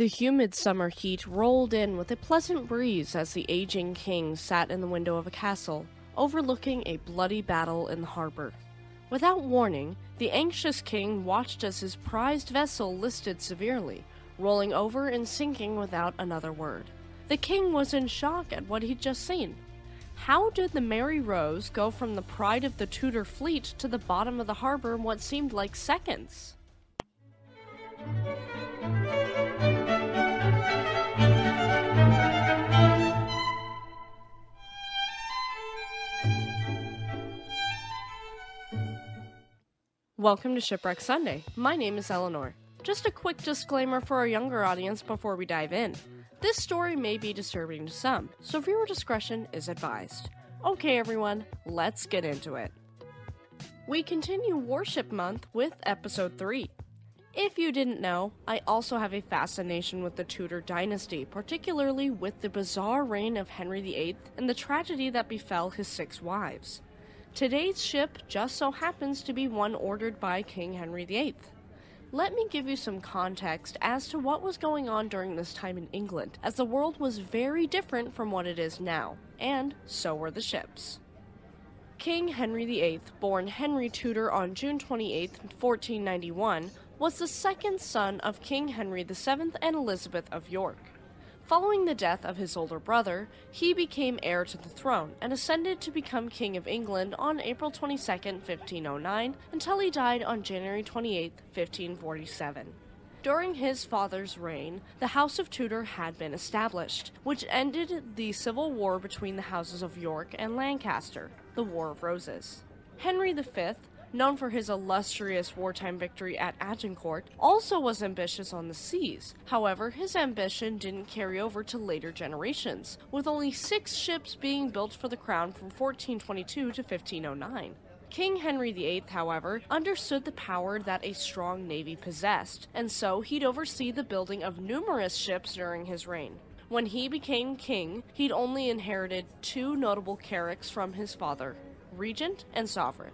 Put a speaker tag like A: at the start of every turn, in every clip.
A: The humid summer heat rolled in with a pleasant breeze as the aging king sat in the window of a castle, overlooking a bloody battle in the harbor. Without warning, the anxious king watched as his prized vessel listed severely, rolling over and sinking without another word. The king was in shock at what he'd just seen. How did the Mary Rose go from the pride of the Tudor fleet to the bottom of the harbor in what seemed like seconds? Welcome to Shipwreck Sunday. My name is Eleanor. Just a quick disclaimer for our younger audience before we dive in. This story may be disturbing to some, so viewer discretion is advised. Okay, everyone, let's get into it. We continue Warship Month with Episode 3. If you didn't know, I also have a fascination with the Tudor dynasty, particularly with the bizarre reign of Henry VIII and the tragedy that befell his six wives. Today's ship just so happens to be one ordered by King Henry VIII. Let me give you some context as to what was going on during this time in England, as the world was very different from what it is now, and so were the ships. King Henry VIII, born Henry Tudor on June 28, 1491, was the second son of King Henry VII and Elizabeth of York. Following the death of his older brother, he became heir to the throne and ascended to become King of England on April 22, 1509, until he died on January 28, 1547. During his father's reign, the House of Tudor had been established, which ended the civil war between the houses of York and Lancaster, the War of Roses. Henry V, known for his illustrious wartime victory at Agincourt, also was ambitious on the seas. However, his ambition didn't carry over to later generations, with only six ships being built for the crown from 1422 to 1509. King Henry VIII, however, understood the power that a strong navy possessed, and so he'd oversee the building of numerous ships during his reign. When he became king, he'd only inherited two notable carracks from his father Regent and Sovereign.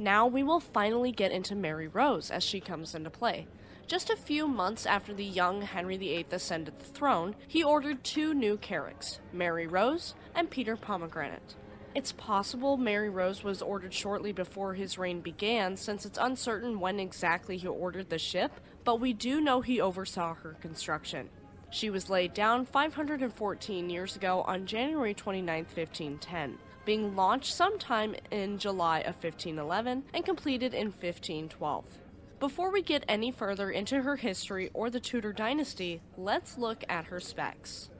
A: Now we will finally get into Mary Rose as she comes into play. Just a few months after the young Henry VIII ascended the throne, he ordered two new carracks, Mary Rose and Peter Pomegranate. It's possible Mary Rose was ordered shortly before his reign began, since it's uncertain when exactly he ordered the ship, but we do know he oversaw her construction. She was laid down 514 years ago on January 29, 1510 being launched sometime in July of 1511 and completed in 1512. Before we get any further into her history or the Tudor dynasty, let's look at her specs.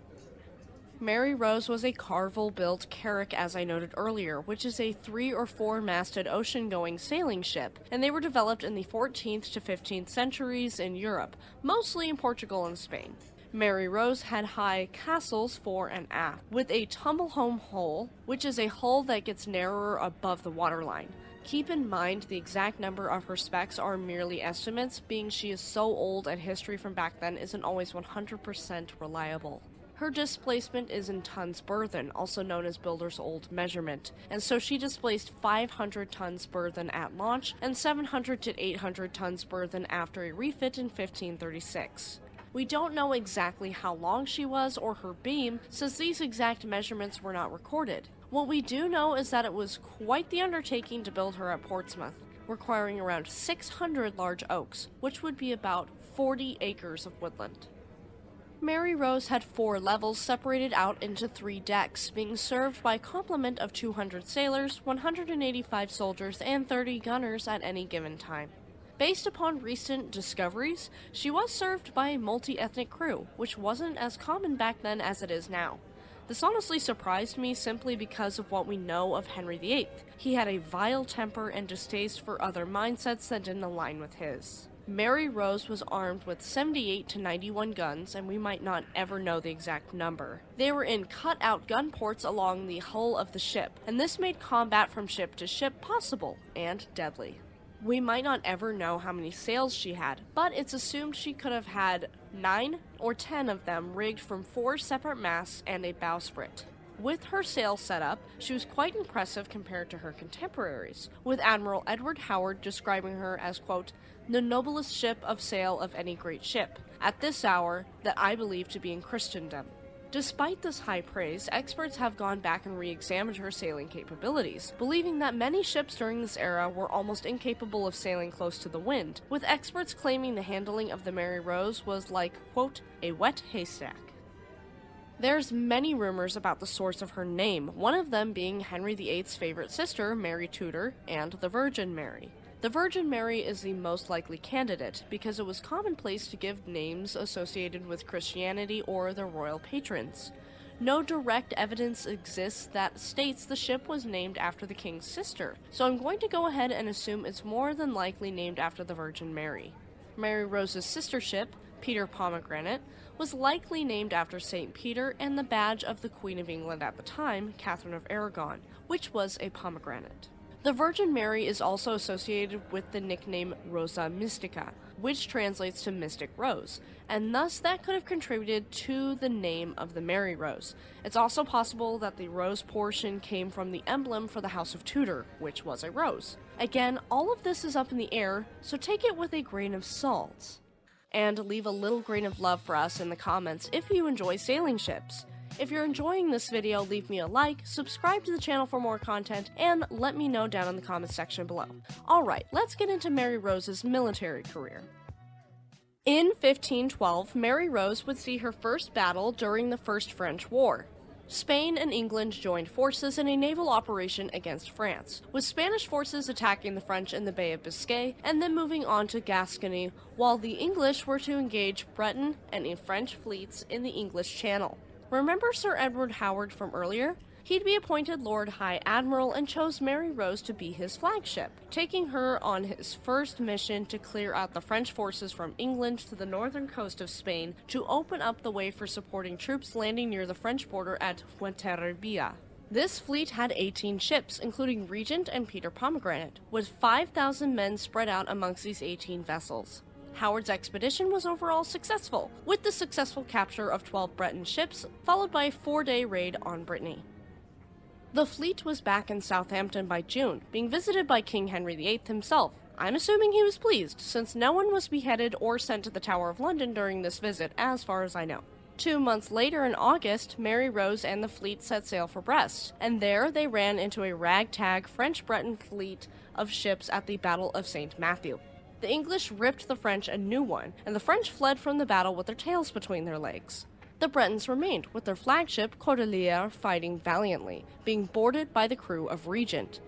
A: Mary Rose was a Carvel built carrack, as I noted earlier, which is a three or four masted ocean going sailing ship, and they were developed in the 14th to 15th centuries in Europe, mostly in Portugal and Spain. Mary Rose had high castles fore and aft, with a tumble home hull, which is a hull that gets narrower above the waterline. Keep in mind the exact number of her specs are merely estimates, being she is so old and history from back then isn't always 100% reliable. Her displacement is in tons burthen, also known as builder's old measurement, and so she displaced 500 tons burthen at launch and 700 to 800 tons burthen after a refit in 1536. We don't know exactly how long she was or her beam, since these exact measurements were not recorded. What we do know is that it was quite the undertaking to build her at Portsmouth, requiring around 600 large oaks, which would be about 40 acres of woodland. Mary Rose had four levels separated out into three decks, being served by a complement of 200 sailors, 185 soldiers, and 30 gunners at any given time. Based upon recent discoveries, she was served by a multi ethnic crew, which wasn't as common back then as it is now. This honestly surprised me simply because of what we know of Henry VIII. He had a vile temper and distaste for other mindsets that didn't align with his. Mary Rose was armed with 78 to 91 guns, and we might not ever know the exact number. They were in cut out gun ports along the hull of the ship, and this made combat from ship to ship possible and deadly. We might not ever know how many sails she had, but it's assumed she could have had nine or ten of them rigged from four separate masts and a bowsprit. With her sail set up, she was quite impressive compared to her contemporaries, with Admiral Edward Howard describing her as, quote, the noblest ship of sail of any great ship, at this hour that I believe to be in Christendom. Despite this high praise, experts have gone back and re examined her sailing capabilities, believing that many ships during this era were almost incapable of sailing close to the wind, with experts claiming the handling of the Mary Rose was like, quote, a wet haystack. There's many rumors about the source of her name, one of them being Henry VIII's favorite sister, Mary Tudor, and the Virgin Mary. The Virgin Mary is the most likely candidate because it was commonplace to give names associated with Christianity or the royal patrons. No direct evidence exists that states the ship was named after the king's sister, so I'm going to go ahead and assume it's more than likely named after the Virgin Mary. Mary Rose's sister ship, Peter Pomegranate, was likely named after St. Peter and the badge of the Queen of England at the time, Catherine of Aragon, which was a pomegranate. The Virgin Mary is also associated with the nickname Rosa Mystica, which translates to Mystic Rose, and thus that could have contributed to the name of the Mary Rose. It's also possible that the rose portion came from the emblem for the House of Tudor, which was a rose. Again, all of this is up in the air, so take it with a grain of salt. And leave a little grain of love for us in the comments if you enjoy sailing ships. If you're enjoying this video, leave me a like, subscribe to the channel for more content, and let me know down in the comments section below. Alright, let's get into Mary Rose's military career. In 1512, Mary Rose would see her first battle during the First French War. Spain and England joined forces in a naval operation against France, with Spanish forces attacking the French in the Bay of Biscay and then moving on to Gascony, while the English were to engage Breton and French fleets in the English Channel. Remember Sir Edward Howard from earlier? He'd be appointed Lord High Admiral and chose Mary Rose to be his flagship, taking her on his first mission to clear out the French forces from England to the northern coast of Spain to open up the way for supporting troops landing near the French border at Fuenterrabía. This fleet had 18 ships, including Regent and Peter Pomegranate, with 5,000 men spread out amongst these 18 vessels. Howard's expedition was overall successful, with the successful capture of 12 Breton ships, followed by a four day raid on Brittany. The fleet was back in Southampton by June, being visited by King Henry VIII himself. I'm assuming he was pleased, since no one was beheaded or sent to the Tower of London during this visit, as far as I know. Two months later, in August, Mary Rose and the fleet set sail for Brest, and there they ran into a ragtag French Breton fleet of ships at the Battle of St. Matthew. The English ripped the French a new one, and the French fled from the battle with their tails between their legs. The Bretons remained, with their flagship Cordelier fighting valiantly, being boarded by the crew of Regent.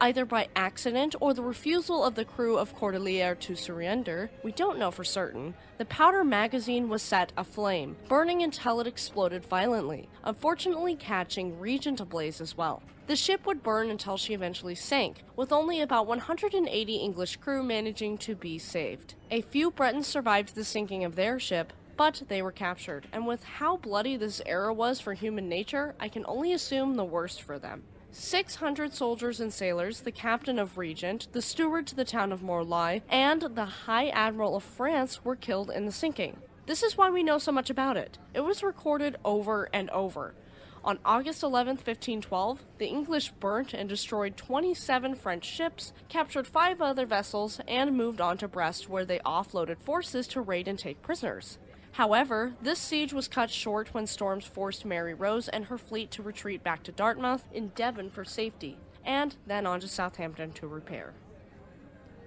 A: Either by accident or the refusal of the crew of Cordelier to surrender, we don't know for certain, the powder magazine was set aflame, burning until it exploded violently, unfortunately catching Regent ablaze as well. The ship would burn until she eventually sank, with only about 180 English crew managing to be saved. A few Bretons survived the sinking of their ship, but they were captured, and with how bloody this era was for human nature, I can only assume the worst for them. 600 soldiers and sailors, the captain of Regent, the steward to the town of Morlaix, and the High Admiral of France were killed in the sinking. This is why we know so much about it. It was recorded over and over. On August 11, 1512, the English burnt and destroyed 27 French ships, captured five other vessels, and moved on to Brest, where they offloaded forces to raid and take prisoners. However, this siege was cut short when storms forced Mary Rose and her fleet to retreat back to Dartmouth in Devon for safety, and then on to Southampton to repair.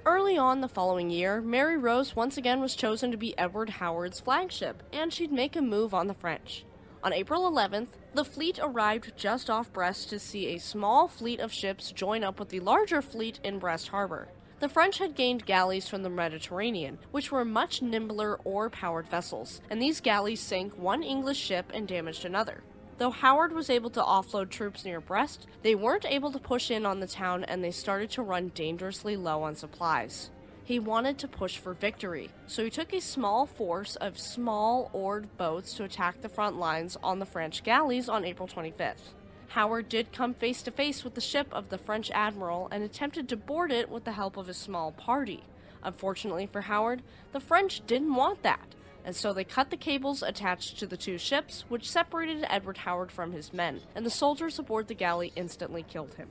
A: Early on the following year, Mary Rose once again was chosen to be Edward Howard's flagship, and she'd make a move on the French. On April 11th, the fleet arrived just off Brest to see a small fleet of ships join up with the larger fleet in Brest Harbor. The French had gained galleys from the Mediterranean, which were much nimbler oar powered vessels, and these galleys sank one English ship and damaged another. Though Howard was able to offload troops near Brest, they weren't able to push in on the town and they started to run dangerously low on supplies. He wanted to push for victory, so he took a small force of small oared boats to attack the front lines on the French galleys on April 25th. Howard did come face to face with the ship of the French admiral and attempted to board it with the help of a small party. Unfortunately for Howard, the French didn't want that, and so they cut the cables attached to the two ships, which separated Edward Howard from his men, and the soldiers aboard the galley instantly killed him.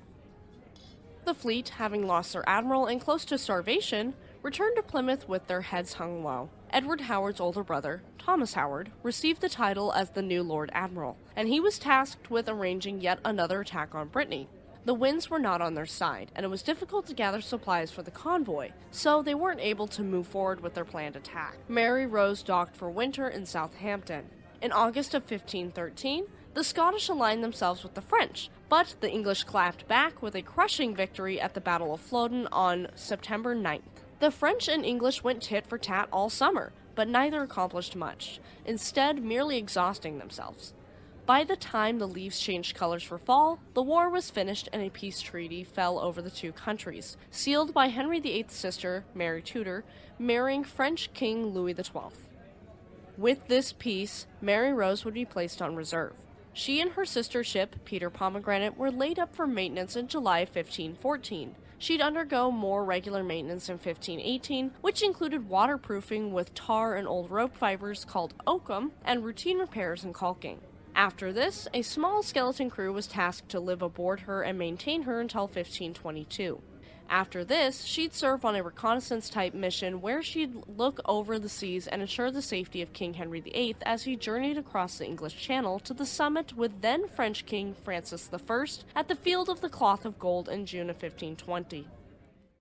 A: The fleet, having lost their admiral and close to starvation, returned to Plymouth with their heads hung low. Edward Howard's older brother, Thomas Howard, received the title as the new Lord Admiral, and he was tasked with arranging yet another attack on Brittany. The winds were not on their side, and it was difficult to gather supplies for the convoy, so they weren't able to move forward with their planned attack. Mary Rose docked for winter in Southampton. In August of 1513, the Scottish aligned themselves with the French, but the English clapped back with a crushing victory at the Battle of Flodden on September 9th. The French and English went tit for tat all summer, but neither accomplished much, instead, merely exhausting themselves. By the time the leaves changed colors for fall, the war was finished and a peace treaty fell over the two countries, sealed by Henry VIII's sister, Mary Tudor, marrying French King Louis XII. With this peace, Mary Rose would be placed on reserve. She and her sister ship, Peter Pomegranate, were laid up for maintenance in July 1514 she'd undergo more regular maintenance in 1518, which included waterproofing with tar and old rope fibers called oakum and routine repairs and caulking. After this, a small skeleton crew was tasked to live aboard her and maintain her until 1522. After this, she'd serve on a reconnaissance type mission where she'd look over the seas and ensure the safety of King Henry VIII as he journeyed across the English Channel to the summit with then French King Francis I at the Field of the Cloth of Gold in June of 1520.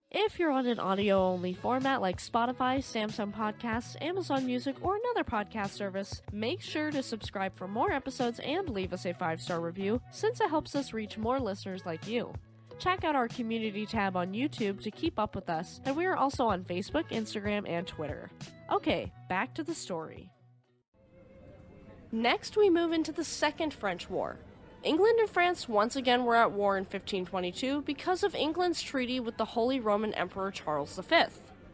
A: If you're on an audio only format like Spotify, Samsung Podcasts, Amazon Music, or another podcast service, make sure to subscribe for more episodes and leave us a five star review since it helps us reach more listeners like you. Check out our community tab on YouTube to keep up with us, and we are also on Facebook, Instagram, and Twitter. Okay, back to the story. Next, we move into the Second French War. England and France once again were at war in 1522 because of England's treaty with the Holy Roman Emperor Charles V.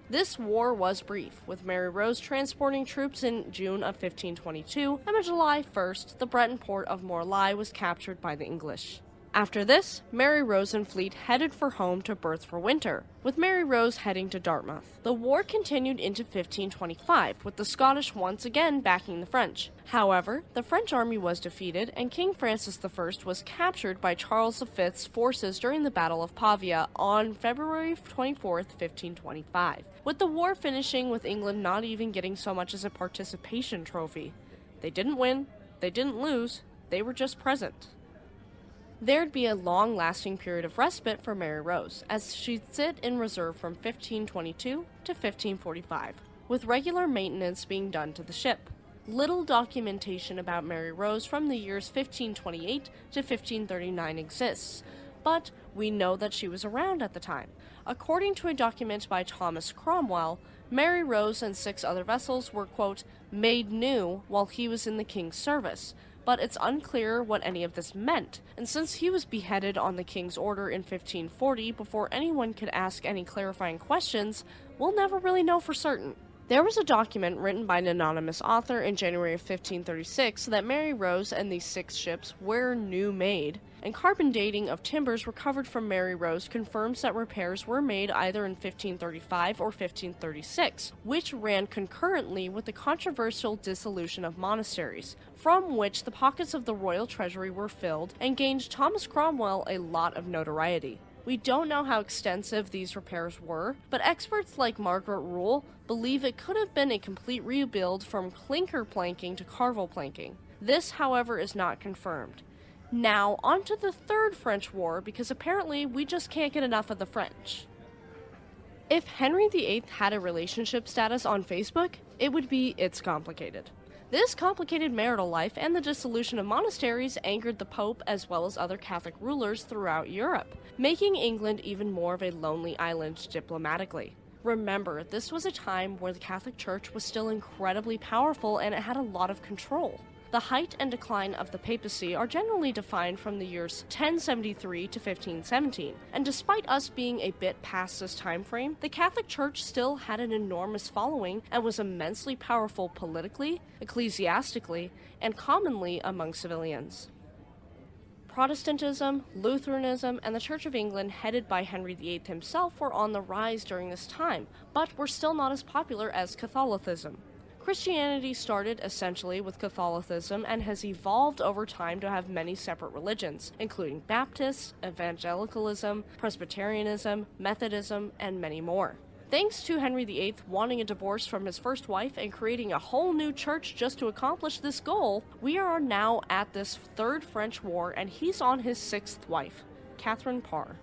A: This war was brief, with Mary Rose transporting troops in June of 1522, and on July 1st, the Breton port of Morlaix was captured by the English. After this, Mary Rose and fleet headed for home to berth for winter, with Mary Rose heading to Dartmouth. The war continued into 1525, with the Scottish once again backing the French. However, the French army was defeated, and King Francis I was captured by Charles V's forces during the Battle of Pavia on February 24, 1525, with the war finishing with England not even getting so much as a participation trophy. They didn't win, they didn't lose, they were just present. There'd be a long lasting period of respite for Mary Rose, as she'd sit in reserve from 1522 to 1545, with regular maintenance being done to the ship. Little documentation about Mary Rose from the years 1528 to 1539 exists, but we know that she was around at the time. According to a document by Thomas Cromwell, Mary Rose and six other vessels were, quote, made new while he was in the king's service, but it's unclear what any of this meant. And since he was beheaded on the king's order in 1540 before anyone could ask any clarifying questions, we'll never really know for certain. There was a document written by an anonymous author in January of 1536 that Mary Rose and these six ships were new made, and carbon dating of timbers recovered from Mary Rose confirms that repairs were made either in 1535 or 1536, which ran concurrently with the controversial dissolution of monasteries, from which the pockets of the royal treasury were filled and gained Thomas Cromwell a lot of notoriety. We don't know how extensive these repairs were, but experts like Margaret Rule believe it could have been a complete rebuild from clinker planking to carvel planking. This, however, is not confirmed. Now, on to the Third French War, because apparently we just can't get enough of the French. If Henry VIII had a relationship status on Facebook, it would be It's Complicated. This complicated marital life and the dissolution of monasteries angered the Pope as well as other Catholic rulers throughout Europe, making England even more of a lonely island diplomatically. Remember, this was a time where the Catholic Church was still incredibly powerful and it had a lot of control. The height and decline of the papacy are generally defined from the years 1073 to 1517, and despite us being a bit past this time frame, the Catholic Church still had an enormous following and was immensely powerful politically, ecclesiastically, and commonly among civilians. Protestantism, Lutheranism, and the Church of England, headed by Henry VIII himself, were on the rise during this time, but were still not as popular as Catholicism. Christianity started essentially with Catholicism and has evolved over time to have many separate religions, including Baptists, Evangelicalism, Presbyterianism, Methodism, and many more. Thanks to Henry VIII wanting a divorce from his first wife and creating a whole new church just to accomplish this goal, we are now at this Third French War and he's on his sixth wife, Catherine Parr.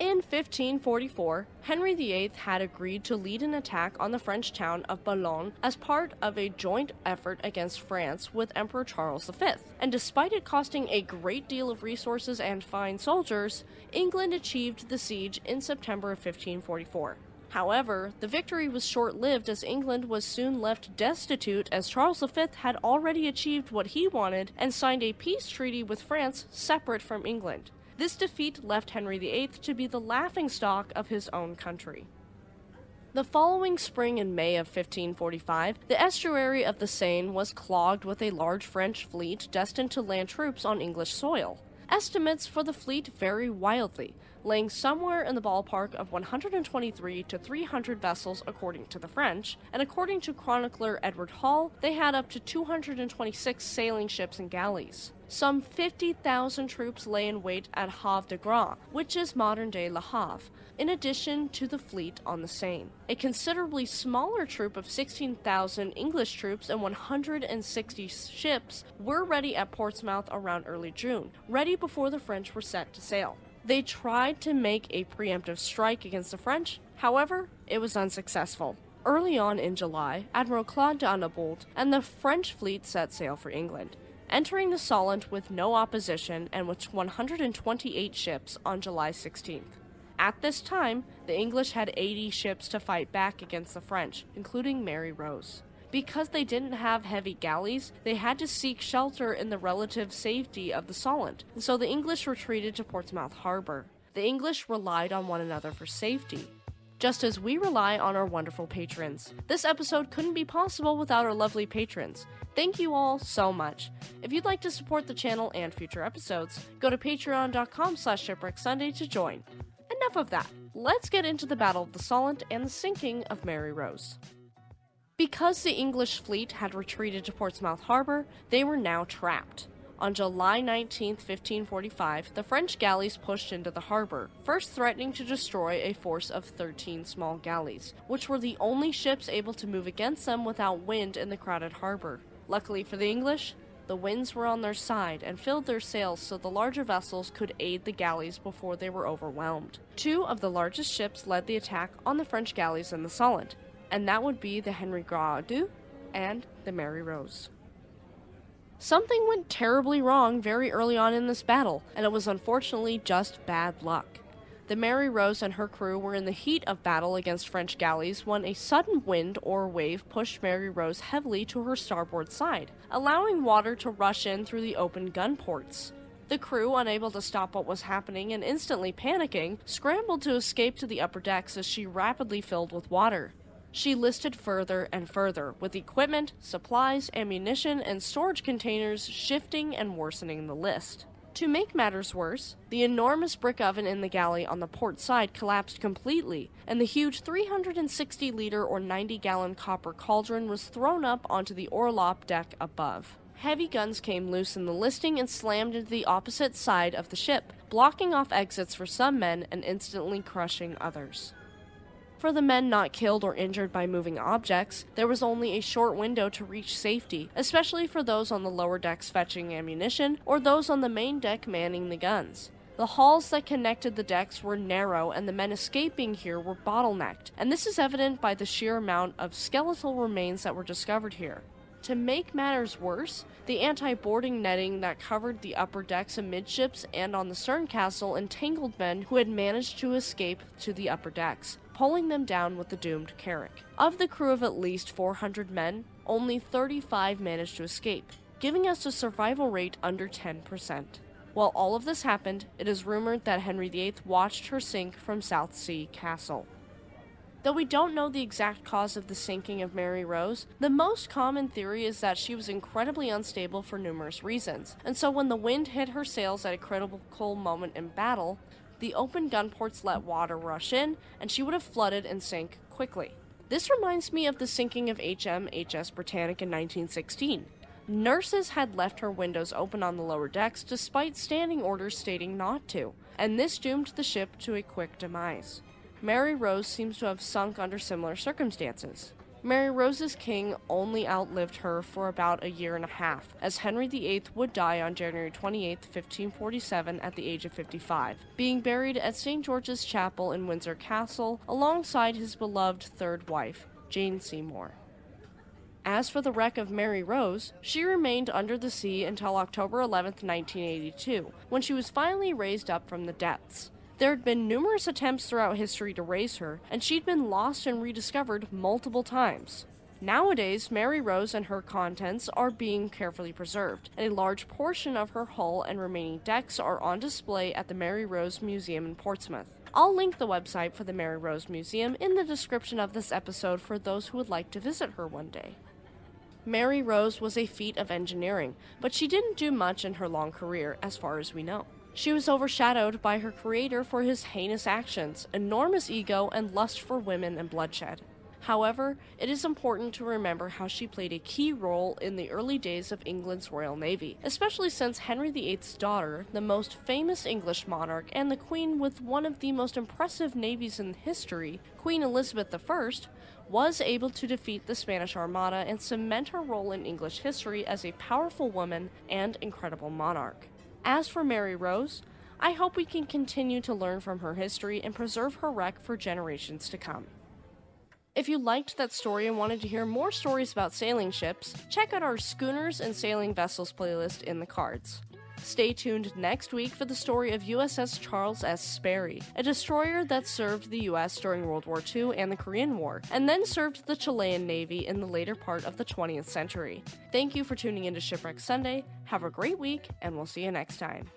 A: In 1544, Henry VIII had agreed to lead an attack on the French town of Boulogne as part of a joint effort against France with Emperor Charles V. And despite it costing a great deal of resources and fine soldiers, England achieved the siege in September of 1544. However, the victory was short lived as England was soon left destitute as Charles V had already achieved what he wanted and signed a peace treaty with France separate from England. This defeat left Henry VIII to be the laughingstock of his own country. The following spring in May of 1545, the estuary of the Seine was clogged with a large French fleet destined to land troops on English soil. Estimates for the fleet vary wildly, laying somewhere in the ballpark of 123 to 300 vessels according to the French, and according to chronicler Edward Hall, they had up to 226 sailing ships and galleys. Some 50,000 troops lay in wait at Havre de Grace, which is modern day Le Havre, in addition to the fleet on the Seine. A considerably smaller troop of 16,000 English troops and 160 ships were ready at Portsmouth around early June, ready before the French were set to sail. They tried to make a preemptive strike against the French, however, it was unsuccessful. Early on in July, Admiral Claude d'Annebault and the French fleet set sail for England entering the Solent with no opposition and with 128 ships on July 16th. At this time, the English had 80 ships to fight back against the French, including Mary Rose. Because they didn't have heavy galleys, they had to seek shelter in the relative safety of the Solent, and so the English retreated to Portsmouth Harbor. The English relied on one another for safety, just as we rely on our wonderful patrons. This episode couldn't be possible without our lovely patrons. Thank you all so much. If you'd like to support the channel and future episodes, go to patreon.com slash shipwrecksunday to join. Enough of that. Let's get into the Battle of the Solent and the sinking of Mary Rose. Because the English fleet had retreated to Portsmouth Harbor, they were now trapped. On July 19, 1545, the French galleys pushed into the harbor, first threatening to destroy a force of 13 small galleys, which were the only ships able to move against them without wind in the crowded harbor. Luckily for the English, the winds were on their side and filled their sails so the larger vessels could aid the galleys before they were overwhelmed. Two of the largest ships led the attack on the French galleys in the Solent, and that would be the Henry Gras Deux and the Mary Rose. Something went terribly wrong very early on in this battle, and it was unfortunately just bad luck. The Mary Rose and her crew were in the heat of battle against French galleys when a sudden wind or wave pushed Mary Rose heavily to her starboard side, allowing water to rush in through the open gun ports. The crew, unable to stop what was happening and instantly panicking, scrambled to escape to the upper decks as she rapidly filled with water. She listed further and further, with equipment, supplies, ammunition, and storage containers shifting and worsening the list. To make matters worse, the enormous brick oven in the galley on the port side collapsed completely, and the huge 360 liter or 90 gallon copper cauldron was thrown up onto the orlop deck above. Heavy guns came loose in the listing and slammed into the opposite side of the ship, blocking off exits for some men and instantly crushing others. For the men not killed or injured by moving objects, there was only a short window to reach safety, especially for those on the lower decks fetching ammunition or those on the main deck manning the guns. The halls that connected the decks were narrow, and the men escaping here were bottlenecked, and this is evident by the sheer amount of skeletal remains that were discovered here. To make matters worse, the anti boarding netting that covered the upper decks amidships and on the stern castle entangled men who had managed to escape to the upper decks, pulling them down with the doomed carrack. Of the crew of at least 400 men, only 35 managed to escape, giving us a survival rate under 10%. While all of this happened, it is rumored that Henry VIII watched her sink from Southsea Castle. Though we don't know the exact cause of the sinking of Mary Rose, the most common theory is that she was incredibly unstable for numerous reasons, and so when the wind hit her sails at a critical moment in battle, the open gun ports let water rush in, and she would have flooded and sank quickly. This reminds me of the sinking of HMHS Britannic in 1916. Nurses had left her windows open on the lower decks despite standing orders stating not to, and this doomed the ship to a quick demise. Mary Rose seems to have sunk under similar circumstances. Mary Rose's king only outlived her for about a year and a half, as Henry VIII would die on January 28, 1547, at the age of 55, being buried at St. George's Chapel in Windsor Castle alongside his beloved third wife, Jane Seymour. As for the wreck of Mary Rose, she remained under the sea until October 11, 1982, when she was finally raised up from the depths. There had been numerous attempts throughout history to raise her, and she'd been lost and rediscovered multiple times. Nowadays, Mary Rose and her contents are being carefully preserved, and a large portion of her hull and remaining decks are on display at the Mary Rose Museum in Portsmouth. I'll link the website for the Mary Rose Museum in the description of this episode for those who would like to visit her one day. Mary Rose was a feat of engineering, but she didn't do much in her long career, as far as we know. She was overshadowed by her creator for his heinous actions, enormous ego, and lust for women and bloodshed. However, it is important to remember how she played a key role in the early days of England's Royal Navy, especially since Henry VIII's daughter, the most famous English monarch and the queen with one of the most impressive navies in history, Queen Elizabeth I, was able to defeat the Spanish Armada and cement her role in English history as a powerful woman and incredible monarch. As for Mary Rose, I hope we can continue to learn from her history and preserve her wreck for generations to come. If you liked that story and wanted to hear more stories about sailing ships, check out our schooners and sailing vessels playlist in the cards. Stay tuned next week for the story of USS Charles S. Sperry, a destroyer that served the US during World War II and the Korean War, and then served the Chilean Navy in the later part of the 20th century. Thank you for tuning in to Shipwreck Sunday. Have a great week, and we'll see you next time.